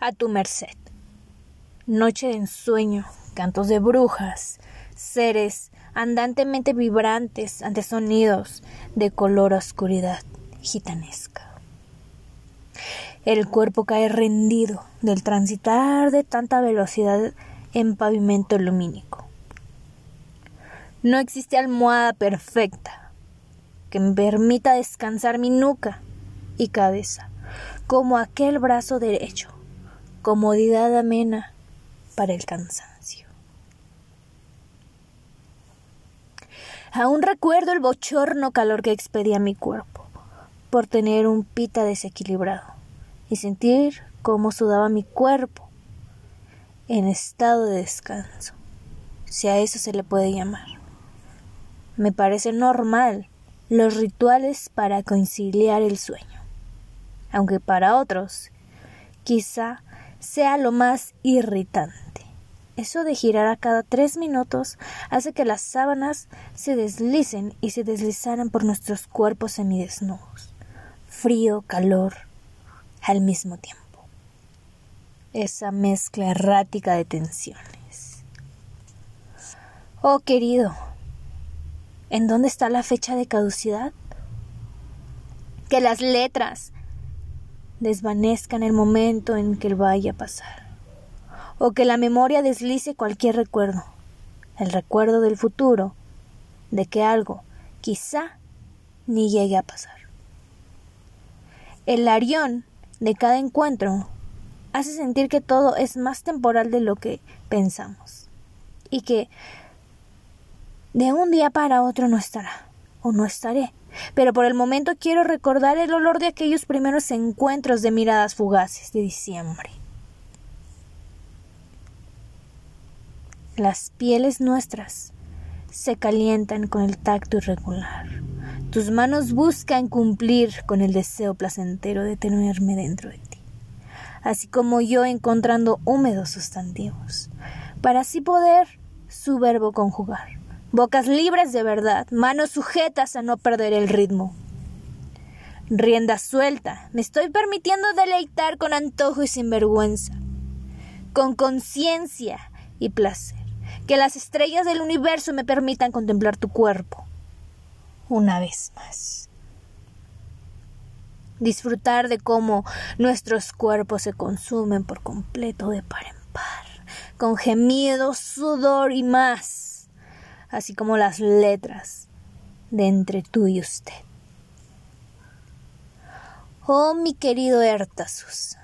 a tu merced. Noche de ensueño, cantos de brujas, seres andantemente vibrantes ante sonidos de color oscuridad gitanesca. El cuerpo cae rendido del transitar de tanta velocidad en pavimento lumínico. No existe almohada perfecta que me permita descansar mi nuca y cabeza, como aquel brazo derecho, comodidad amena para el cansancio. Aún recuerdo el bochorno calor que expedía mi cuerpo por tener un pita desequilibrado y sentir cómo sudaba mi cuerpo en estado de descanso, si a eso se le puede llamar. Me parece normal los rituales para conciliar el sueño, aunque para otros quizá sea lo más irritante. Eso de girar a cada tres minutos hace que las sábanas se deslicen y se deslizaran por nuestros cuerpos semidesnudos. Frío, calor, al mismo tiempo. Esa mezcla errática de tensiones. Oh, querido, ¿en dónde está la fecha de caducidad? Que las letras desvanezcan el momento en que vaya a pasar o que la memoria deslice cualquier recuerdo, el recuerdo del futuro, de que algo quizá ni llegue a pasar. El arión de cada encuentro hace sentir que todo es más temporal de lo que pensamos y que de un día para otro no estará o no estaré. Pero por el momento quiero recordar el olor de aquellos primeros encuentros de miradas fugaces de diciembre. Las pieles nuestras se calientan con el tacto irregular. Tus manos buscan cumplir con el deseo placentero de tenerme dentro de ti, así como yo encontrando húmedos sustantivos, para así poder su verbo conjugar. Bocas libres de verdad, manos sujetas a no perder el ritmo. Rienda suelta, me estoy permitiendo deleitar con antojo y sin vergüenza, con conciencia y placer que las estrellas del universo me permitan contemplar tu cuerpo una vez más. Disfrutar de cómo nuestros cuerpos se consumen por completo de par en par, con gemidos, sudor y más, así como las letras de entre tú y usted. Oh, mi querido Ertasus,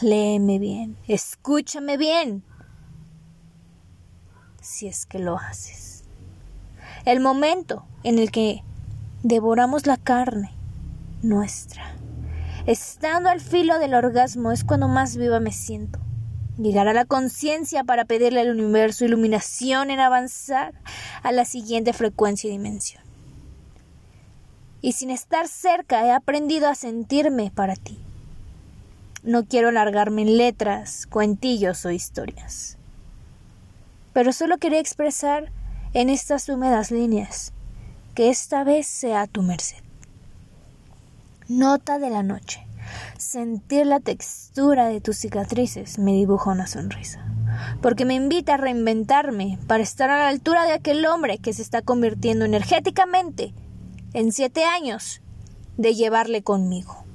léeme bien, escúchame bien si es que lo haces. El momento en el que devoramos la carne nuestra, estando al filo del orgasmo, es cuando más viva me siento. Llegar a la conciencia para pedirle al universo iluminación en avanzar a la siguiente frecuencia y dimensión. Y sin estar cerca he aprendido a sentirme para ti. No quiero alargarme en letras, cuentillos o historias pero solo quería expresar en estas húmedas líneas que esta vez sea a tu merced. Nota de la noche. Sentir la textura de tus cicatrices me dibuja una sonrisa, porque me invita a reinventarme para estar a la altura de aquel hombre que se está convirtiendo energéticamente en siete años de llevarle conmigo.